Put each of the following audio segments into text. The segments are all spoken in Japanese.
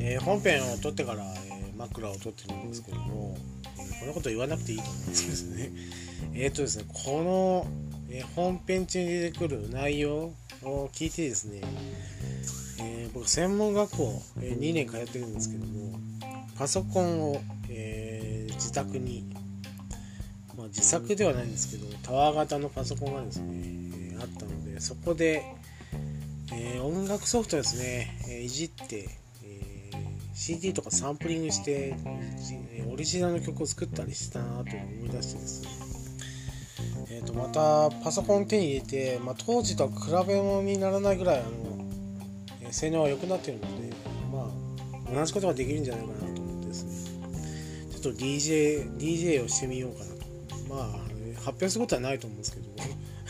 えー、本編を撮ってから、えー、枕を撮ってるんですけども、えー、こんなこと言わなくていいと思うんですけどね。えっとですねこの、え本編中に出てくる内容を聞いてですね、え僕専門学校、え2年通ってるんですけどもパソコンを、え自宅にまあ、自作ではないんですけどタワー型のパソコンがですね、えー、あったのでそこで、えー、音楽ソフトですね、えー、いじって、え CD とかサンプリングしてオリジナルの曲を作ったりしたなと思い出してですね。えー、とまたパソコン手に入れて、まあ、当時とは比べ物にならないぐらいあの、え性能は良くなってるので、まあ、同じことができるんじゃないかなと思ってですね。ちょっと DJ, DJ をしてみようかなと。まあ発表することはないと思うんですけど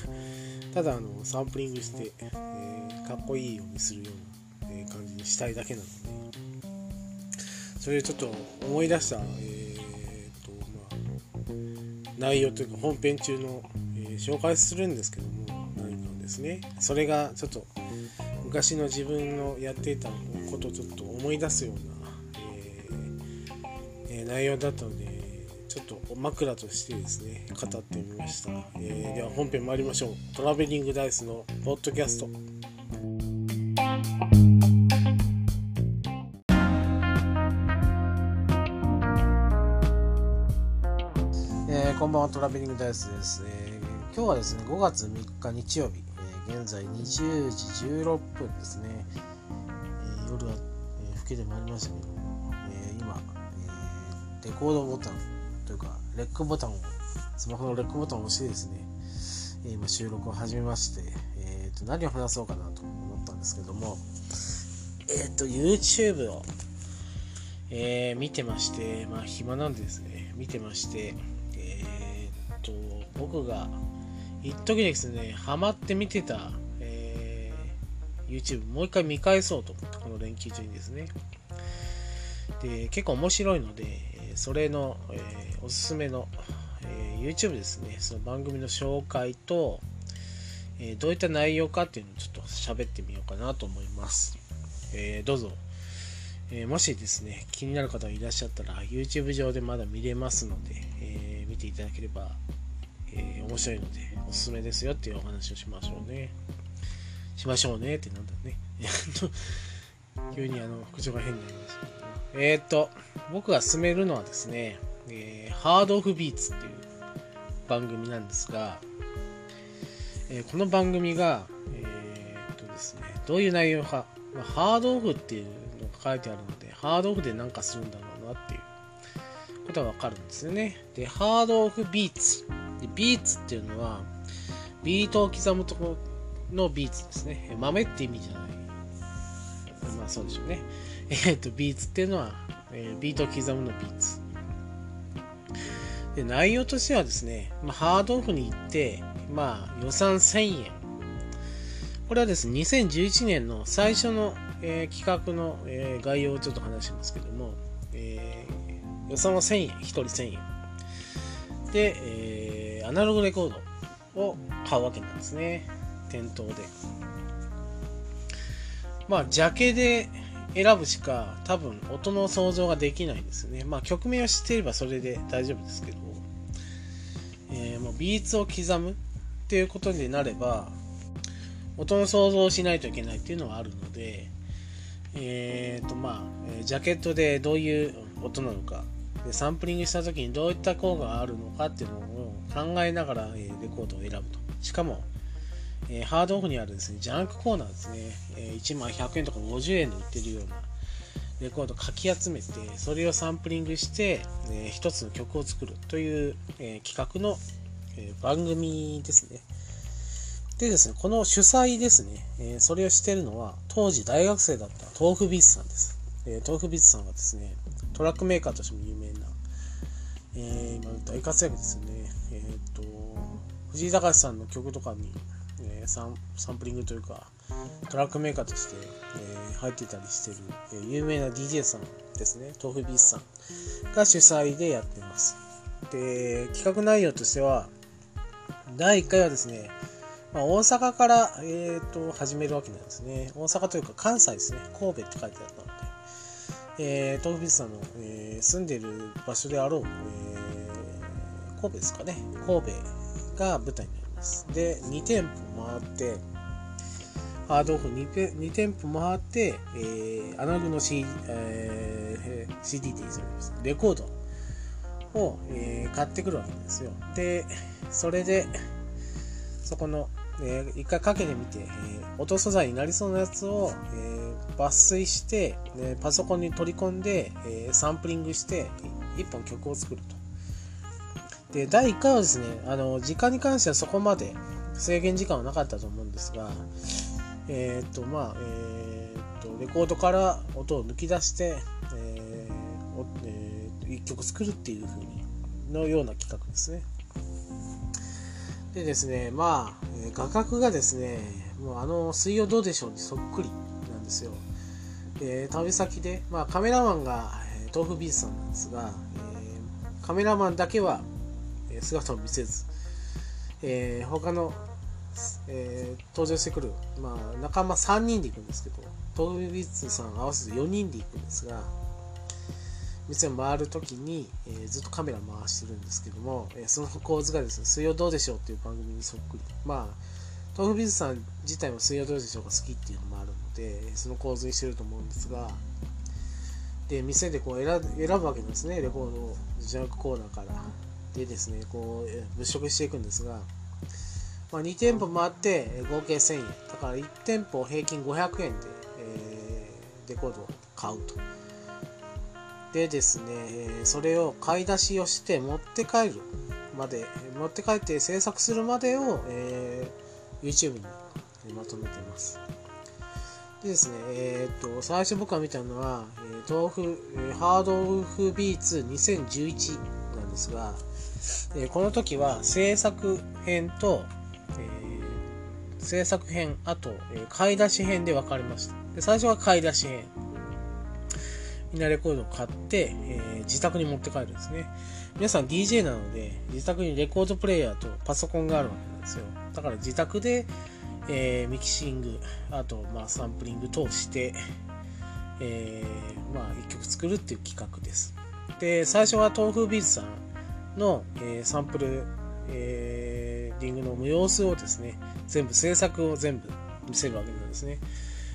ただあのサンプリングして、えー、かっこいいようにするような、え、感じにしたいだけなので。それでちょっと思い出した、えーとまあ、内容というか本編中の、えー、紹介するんですけども何かをですね。それがちょっと昔の自分のやっていたことをちょっと思い出すような、えー、内容だったのでちょっと枕としてですね語ってみました、えー、では本編参りましょう。トラベリングダイスのポッドキャスト。こんばんはトラベリングダイスです、えー、今日はですね5月3日日曜日、えー、現在20時16分ですね、え夜は、え更けてまいりましたけども、え今、えレコードボタンというか、レックボタンを、スマホのレックボタンを押してですね、今収録を始めまして、えー、と何を話そうかなと思ったんですけども、えっ、と、YouTube を、えー、見てまして、まあ暇なんでですね、見てまして、僕が一時ですね、ハマって見てた、え YouTube もう一回見返そうと思って、この連休中にですね。で、結構面白いので、それの、えー、おすすめの、えー、YouTube ですね、その番組の紹介と、えー、どういった内容かっていうのをちょっと喋ってみようかなと思います。えどうぞ、えもしですね、気になる方がいらっしゃったら、YouTube 上でまだ見れますので、え見ていただければ、え面白いので、おすすめですよっていうお話をしましょうね。しましょうねってなんだね。急にあの、口調が変になりました。えっ、と、僕が進めるのはですね、えー、ハードオフビーツっていう番組なんですが、えー、この番組が、えー、っとですね、どういう内容か、まあ、ハードオフっていうのが書いてあるので、ハードオフで何かするんだろうなっていうことがわかるんですよね。で、ハードオフビーツ。でビーツっていうのは、ビートを刻むところのビーツですね。豆って意味じゃない。まあそうでしょうね。えー、と、ビーツっていうのは、えー、ビートを刻むのビーツ。で、内容としてはですね、まあ、ハードオフに行って、まあ、予算1000円。これはですね、2011年の最初の、えー、企画の、え、概要をちょっと話しますけども、え、予算は1000円、1人1000円。で、え、アナログレコードを買うわけなんですね。店頭で。まあ、ジャケで、選ぶしか多分音の想像ができないですね。まあ曲名を知っていればそれで大丈夫ですけど、えー、もうビーツを刻むっていうことになれば音の想像をしないといけないっていうのはあるので、えーとまあ、ジャケットでどういう音なのかでサンプリングした時にどういった効果があるのかっていうのを考えながら、えレコードを選ぶとしかもえ、ハードオフにあるですね、ジャンクコーナーですね、え、1枚100円とか50円で売ってるようなレコードをかき集めて、それをサンプリングして、えー、一つの曲を作るという、え、企画の、え、番組ですね。でですね、この主催ですね、え、それをしてるのは、当時大学生だった豆腐ビーツさんです。えー、豆腐ビーツさんはですね、トラックメーカーとしても有名な、えー、今大活躍ですよね。えっ、と、藤井隆さんの曲とかにえー、サンサンプリングというかトラックメーカーとして、え、入ってたりしてる、え、有名な DJ さんですね豆腐ビースさんが主催でやってますで企画内容としては第1回はですねまあ、大阪から、えーと、始めるわけなんですね。大阪というか関西ですね。神戸って書いてあったので、えー、東美さんの、えー、住んでる場所であろう、えー、神戸ですかね。神戸が舞台になります。で、2店舗回って、ハードオフ 2, 2店舗回って、えー、アナログの C、えー、CD でいいますレコードを、えー、買ってくるわけですよ。で、それで、そこの、えー、一回かけてみて、えー、音素材になりそうなやつを、えー、抜粋して、ね、パソコンに取り込んで、えー、サンプリングして一本曲を作ると。で、第1回はですね、あの、時間に関してはそこまで制限時間はなかったと思うんですが、えっ、と、まあ、えっ、と、レコードから音を抜き出して、えーえー、1曲作るっていう風に、のような企画ですね。でですね、まあ、画角がですね、もうあの、水曜どうでしょうにそっくりなんですよ。えー、旅先で、まあ、カメラマンが、え、豆腐ビーズさんなんですが、えー、カメラマンだけは、姿を見せず、えー、他の、えー、登場してくる、まあ、仲間3人で行くんですけど、豆腐ビーズさん合わせて4人で行くんですが、店を回るときに、えー、ずっとカメラ回してるんですけども、えー、その構図がですね、水曜どうでしょうっていう番組にそっくり。まあ、豆腐ビーズさん自体も水曜どうでしょうが好きっていうのもあるので、その構図にしてると思うんですが、で、店でこう選選ぶわけですね、レコードを、ジャンクコーナーから。でですね、こう、物色していくんですが、まあ、2店舗回って合計1000円。だから1店舗平均500円で、えー、レコードを買うと。でですね、それを買い出しをして持って帰るまで、持って帰って制作するまでを、えー、YouTube にまとめています。でですね、えっ、と、最初僕が見たのは、えー、豆腐、えー、ハードオフビーツ2011なんですが、えー、この時は制作編と、えー、制作編、あと、えー、買い出し編で分かれました。で最初は買い出し編。みんなレコードを買って、えー、自宅に持って帰るんですね。皆さん DJ なので、自宅にレコードプレイヤーとパソコンがあるわけなんですよ。だから自宅で、えー、ミキシング、あと、まあ、サンプリング通して、えー、まあ、一曲作るっていう企画です。で、最初は豆腐ビーズさんの、えー、サンプル、えー、リングの模様子をですね、全部制作を全部見せるわけなんですね。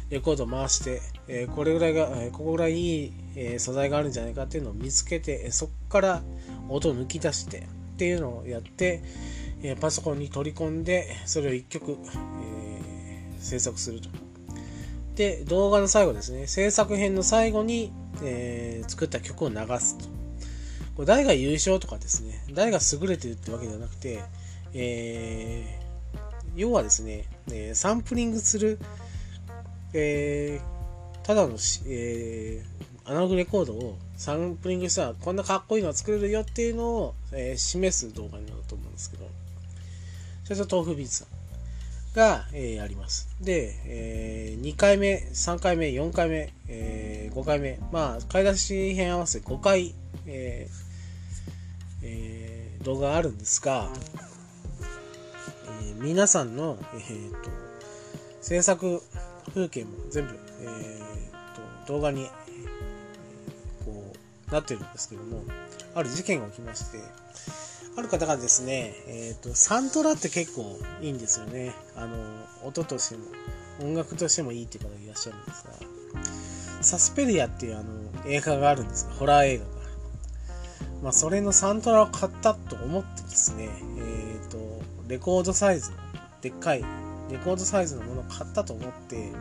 レコード回して、えこれぐらいが、えここぐらいいい、え素材があるんじゃないかっていうのを見つけて、そこから音を抜き出してっていうのをやって、えパソコンに取り込んで、それを1曲、制作すると。で、動画の最後ですね、制作編の最後に、えー、作った曲を流すと。これ誰が優勝とかですね、誰が優れてるってわけではなくて、えー、要はですね、えサンプリングする、えー、ただの、えー、アナログレコードをサンプリングしたらこんなかっこいいのが作れるよっていうのを、えー、示す動画になると思うんですけど、それと豆腐ビーツさんが、えー、やります。で、えー、2回目、3回目、4回目、えー、5回目、まあ、買い出し編合わせ5回、えーえー、動画あるんですが、えー、皆さんの、えーと制作風景も全部、えー、と動画に、えー、こうなってるんですけどもある事件が起きましてある方がですね、えーと、サントラって結構いいんですよね。あの音としても音楽としてもいいっていう方がいらっしゃるんですがサスペリアっていうあの映画があるんですがホラー映画が。まあ、それのサントラを買ったと思ってですね、えっ、ー、と、レコードサイズのでっかいレコードサイズのものを買ったと思って、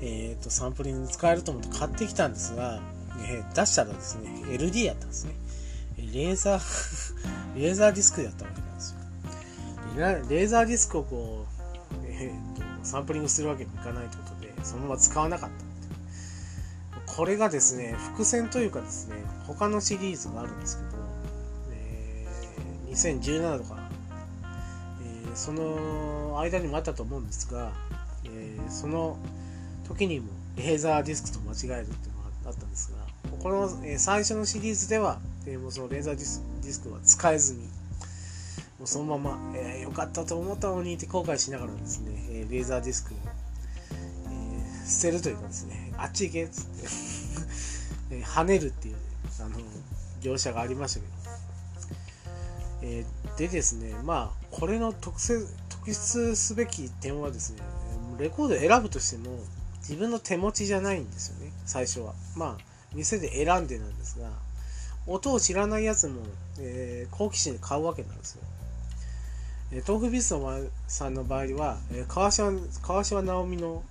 えっ、ー、と、サンプリングに使えると思って買ってきたんですが、えー、出したらですね、LD やったんですね。レーザー レーザーディスクやったわけなんですよ。レーザーディスクをこう、えーと、サンプリングするわけにいかないということで、そのまま使わなかったこれがですね、伏線というかですね、他のシリーズがあるんですけど、えー、2017とかその間にもあったと思うんですが、えー、その時にもレーザーディスクと間違えるっていうのがあったんですがこの、えー、最初のシリーズでは、えー、もそのレーザーディスディスクは使えずにもうそのまま、えー、よかったと思ったのにって後悔しながらですね、えー、レーザーディスクを、えー、捨てるというかですねあっち行けっつって えー、跳ねるっていう、あの業者がありましたけど、えー、でですねまあこれの特性特筆すべき点はですねレコード選ぶとしても自分の手持ちじゃないんですよね最初は。まあ店で選んでなんですが音を知らないやつも、えー、好奇心で買うわけなんですよ。えー、豆腐ビストさんの場合は、えー、川島川島直美の、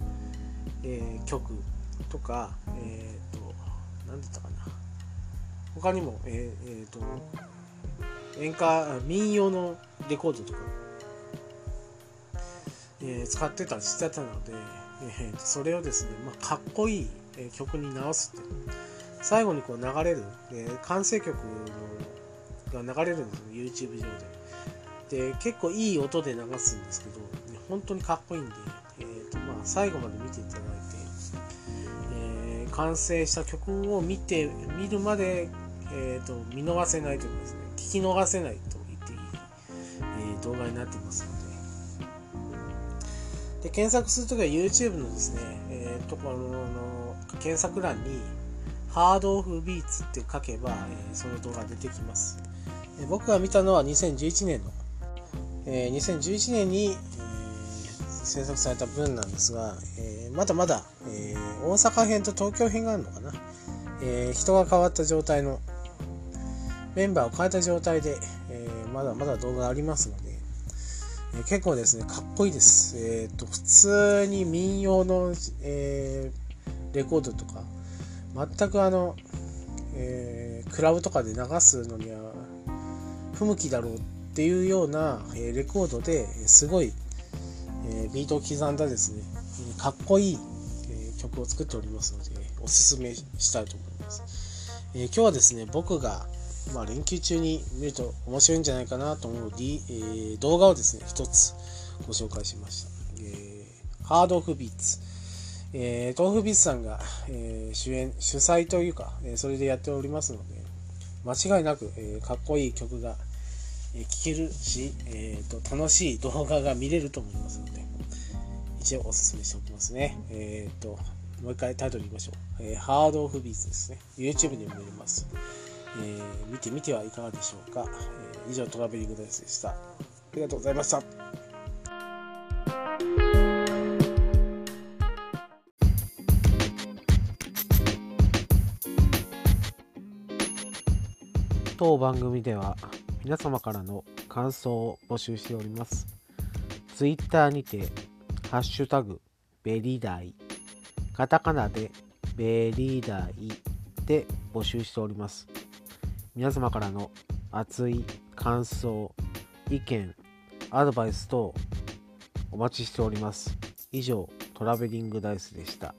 えー、曲とか、えっ、ー、と、何だったかな。他にも、えっ、ー、えー、と、演歌、民謡のレコードとか、えー、使ってたりしてたので、えー、それをですね、まあ、かっこいい曲に直すって最後にこう流れる、えー、完成曲のが流れるんですよ。YouTube 上で。で結構いい音で流すんですけど本当にかっこいいんで、えーとまあ、最後まで見ていただいて、えー、完成した曲を見て見るまで、えーと、見逃せないというかですね聞き逃せないと言っていい、えー、動画になっていますので。で検索するときは YouTube のですね、えー、ところの検索欄にハードオフビーツって書けば、えー、その動画出てきます。えー、僕が見たのは2011年の、えー、2011年に、えー、制作された分なんですが、えー、まだまだ、えー、大阪編と東京編があるのかな、えー、人が変わった状態のメンバーを変えた状態で、えー、まだまだ動画ありますので、えー、結構ですね、かっこいいです。えっ、ー、と、普通に民謡の、えー、レコードとか、全くあの、えー、クラブとかで流すのには不向きだろうっていうような、え、レコードですごい、えー、ビートを刻んだですねかっこいい、え、曲を作っておりますのでおすすめしたいと思います、え、今日はですね僕が、まあ、連休中に見ると面白いんじゃないかなと思う、えー、動画をですね一つご紹介しました、えー、ハードオフビーツえー、豆腐ビスさんが、えー、主演、主催というか、えー、それでやっておりますので、間違いなく、えー、かっこいい曲が、えー、聴けるし、えーと、楽しい動画が見れると思いますので、一応お勧めしておきますね。えっ、ー、と、もう一回タイトル言いましょう。えー、ハードオフビーツですね。YouTube でも見れます。えー、見てみてはいかがでしょうか。えー、以上、トラベリングダイスでした。ありがとうございました。当番組では皆様からの感想を募集しております。ツイッターにて、ハッシュタグ、ベリダイ、カタカナでベリダイで募集しております。皆様からの熱い感想、意見、アドバイス等お待ちしております。以上、トラベリングダイスでした。